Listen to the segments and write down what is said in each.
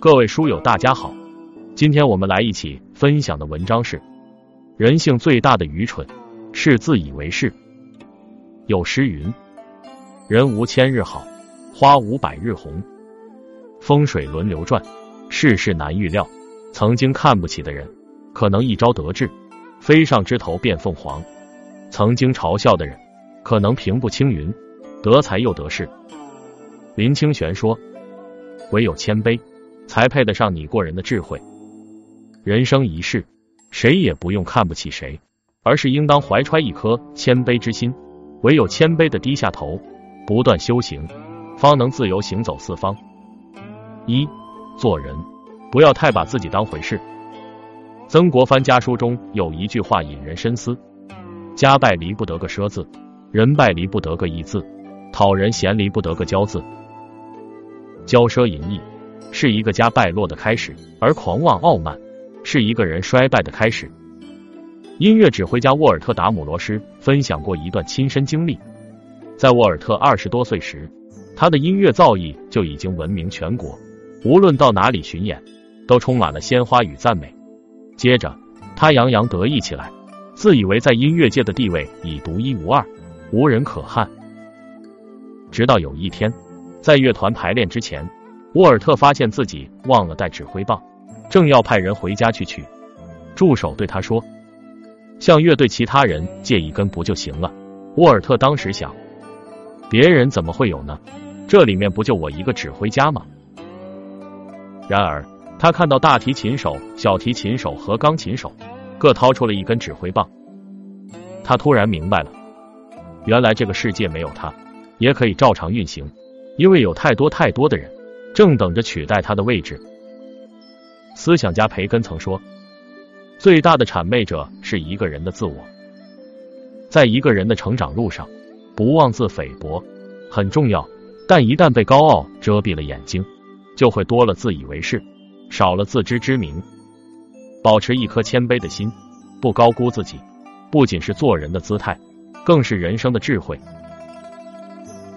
各位书友，大家好，今天我们来一起分享的文章是：人性最大的愚蠢是自以为是。有诗云：“人无千日好，花无百日红。风水轮流转，世事难预料。曾经看不起的人，可能一朝得志，飞上枝头变凤凰；曾经嘲笑的人，可能平步青云，得财又得势。”林清玄说：“唯有谦卑，才配得上你过人的智慧。人生一世，谁也不用看不起谁，而是应当怀揣一颗谦卑之心。唯有谦卑的低下头，不断修行，方能自由行走四方。一做人，不要太把自己当回事。曾国藩家书中有一句话引人深思：家败离不得个奢字，人败离不得个义字，讨人嫌离不得个骄字。骄奢淫逸是一个家败落的开始，而狂妄傲慢是一个人衰败的开始。音乐指挥家沃尔特·达姆罗斯分享过一段亲身经历：在沃尔特二十多岁时，他的音乐造诣就已经闻名全国，无论到哪里巡演，都充满了鲜花与赞美。接着，他洋洋得意起来，自以为在音乐界的地位已独一无二，无人可撼。直到有一天。在乐团排练之前，沃尔特发现自己忘了带指挥棒，正要派人回家去取。助手对他说：“向乐队其他人借一根不就行了？”沃尔特当时想：“别人怎么会有呢？这里面不就我一个指挥家吗？”然而，他看到大提琴手、小提琴手和钢琴手各掏出了一根指挥棒，他突然明白了，原来这个世界没有他也可以照常运行。因为有太多太多的人正等着取代他的位置。思想家培根曾说：“最大的谄媚者是一个人的自我。”在一个人的成长路上，不妄自菲薄很重要，但一旦被高傲遮蔽了眼睛，就会多了自以为是，少了自知之明。保持一颗谦卑的心，不高估自己，不仅是做人的姿态，更是人生的智慧。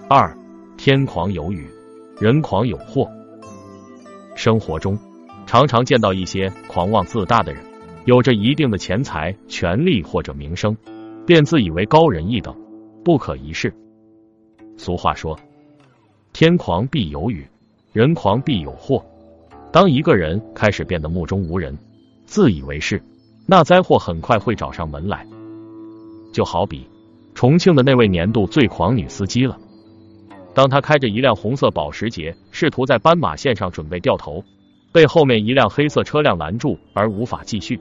二。天狂有雨，人狂有祸。生活中常常见到一些狂妄自大的人，有着一定的钱财、权力或者名声，便自以为高人一等，不可一世。俗话说：“天狂必有雨，人狂必有祸。”当一个人开始变得目中无人、自以为是，那灾祸很快会找上门来。就好比重庆的那位年度最狂女司机了。当他开着一辆红色保时捷，试图在斑马线上准备掉头，被后面一辆黑色车辆拦住而无法继续。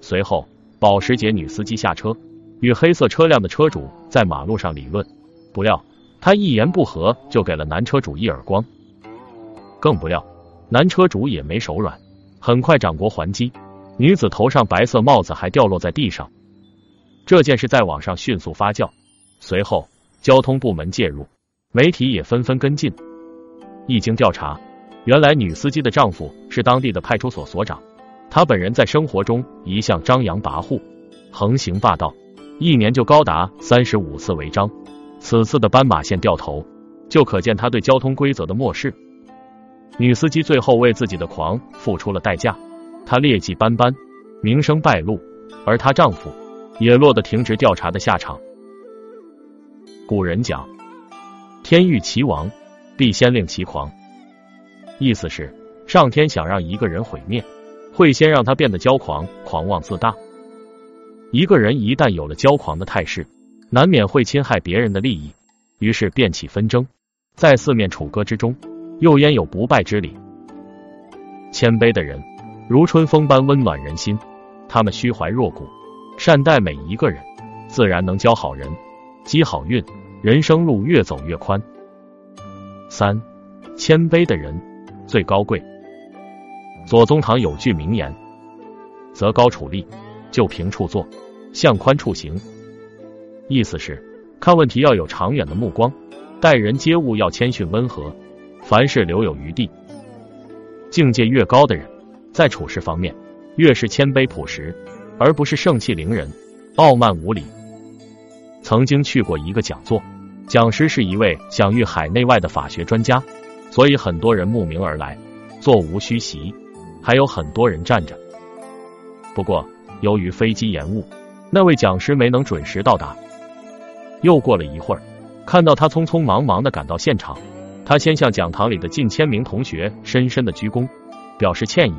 随后，保时捷女司机下车，与黑色车辆的车主在马路上理论。不料，他一言不合就给了男车主一耳光。更不料，男车主也没手软，很快掌掴还击，女子头上白色帽子还掉落在地上。这件事在网上迅速发酵，随后交通部门介入。媒体也纷纷跟进。一经调查，原来女司机的丈夫是当地的派出所所长，他本人在生活中一向张扬跋扈、横行霸道，一年就高达三十五次违章。此次的斑马线掉头，就可见他对交通规则的漠视。女司机最后为自己的狂付出了代价，她劣迹斑斑，名声败露，而她丈夫也落得停职调查的下场。古人讲。天欲其亡，必先令其狂。意思是，上天想让一个人毁灭，会先让他变得骄狂、狂妄自大。一个人一旦有了骄狂的态势，难免会侵害别人的利益，于是便起纷争，在四面楚歌之中，又焉有不败之理？谦卑的人如春风般温暖人心，他们虚怀若谷，善待每一个人，自然能交好人，积好运。人生路越走越宽。三，谦卑的人最高贵。左宗棠有句名言：“择高处立，就平处坐，向宽处行。”意思是看问题要有长远的目光，待人接物要谦逊温和，凡事留有余地。境界越高的人，在处事方面越是谦卑朴实，而不是盛气凌人、傲慢无礼。曾经去过一个讲座，讲师是一位享誉海内外的法学专家，所以很多人慕名而来。座无虚席，还有很多人站着。不过，由于飞机延误，那位讲师没能准时到达。又过了一会儿，看到他匆匆忙忙的赶到现场，他先向讲堂里的近千名同学深深的鞠躬，表示歉意，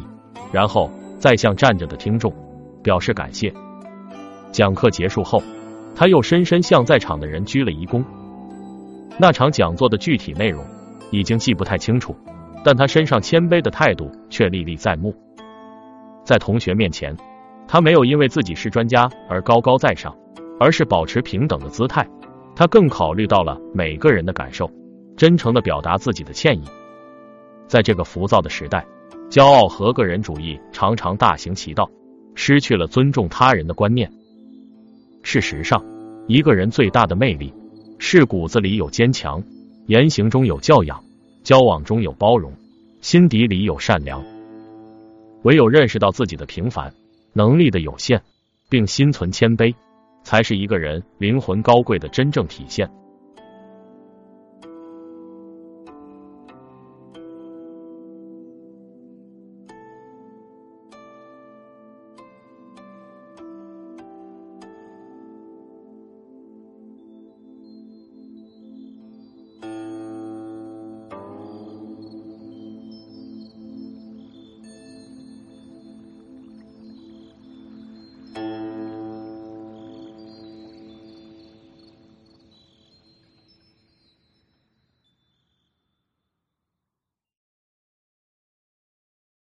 然后再向站着的听众表示感谢。讲课结束后，他又深深向在场的人鞠了一躬。那场讲座的具体内容已经记不太清楚，但他身上谦卑的态度却历历在目。在同学面前，他没有因为自己是专家而高高在上，而是保持平等的姿态。他更考虑到了每个人的感受，真诚的表达自己的歉意。在这个浮躁的时代，骄傲和个人主义常常大行其道，失去了尊重他人的观念。事实上，一个人最大的魅力是骨子里有坚强，言行中有教养，交往中有包容，心底里有善良。唯有认识到自己的平凡，能力的有限，并心存谦卑。才是一个人灵魂高贵的真正体现。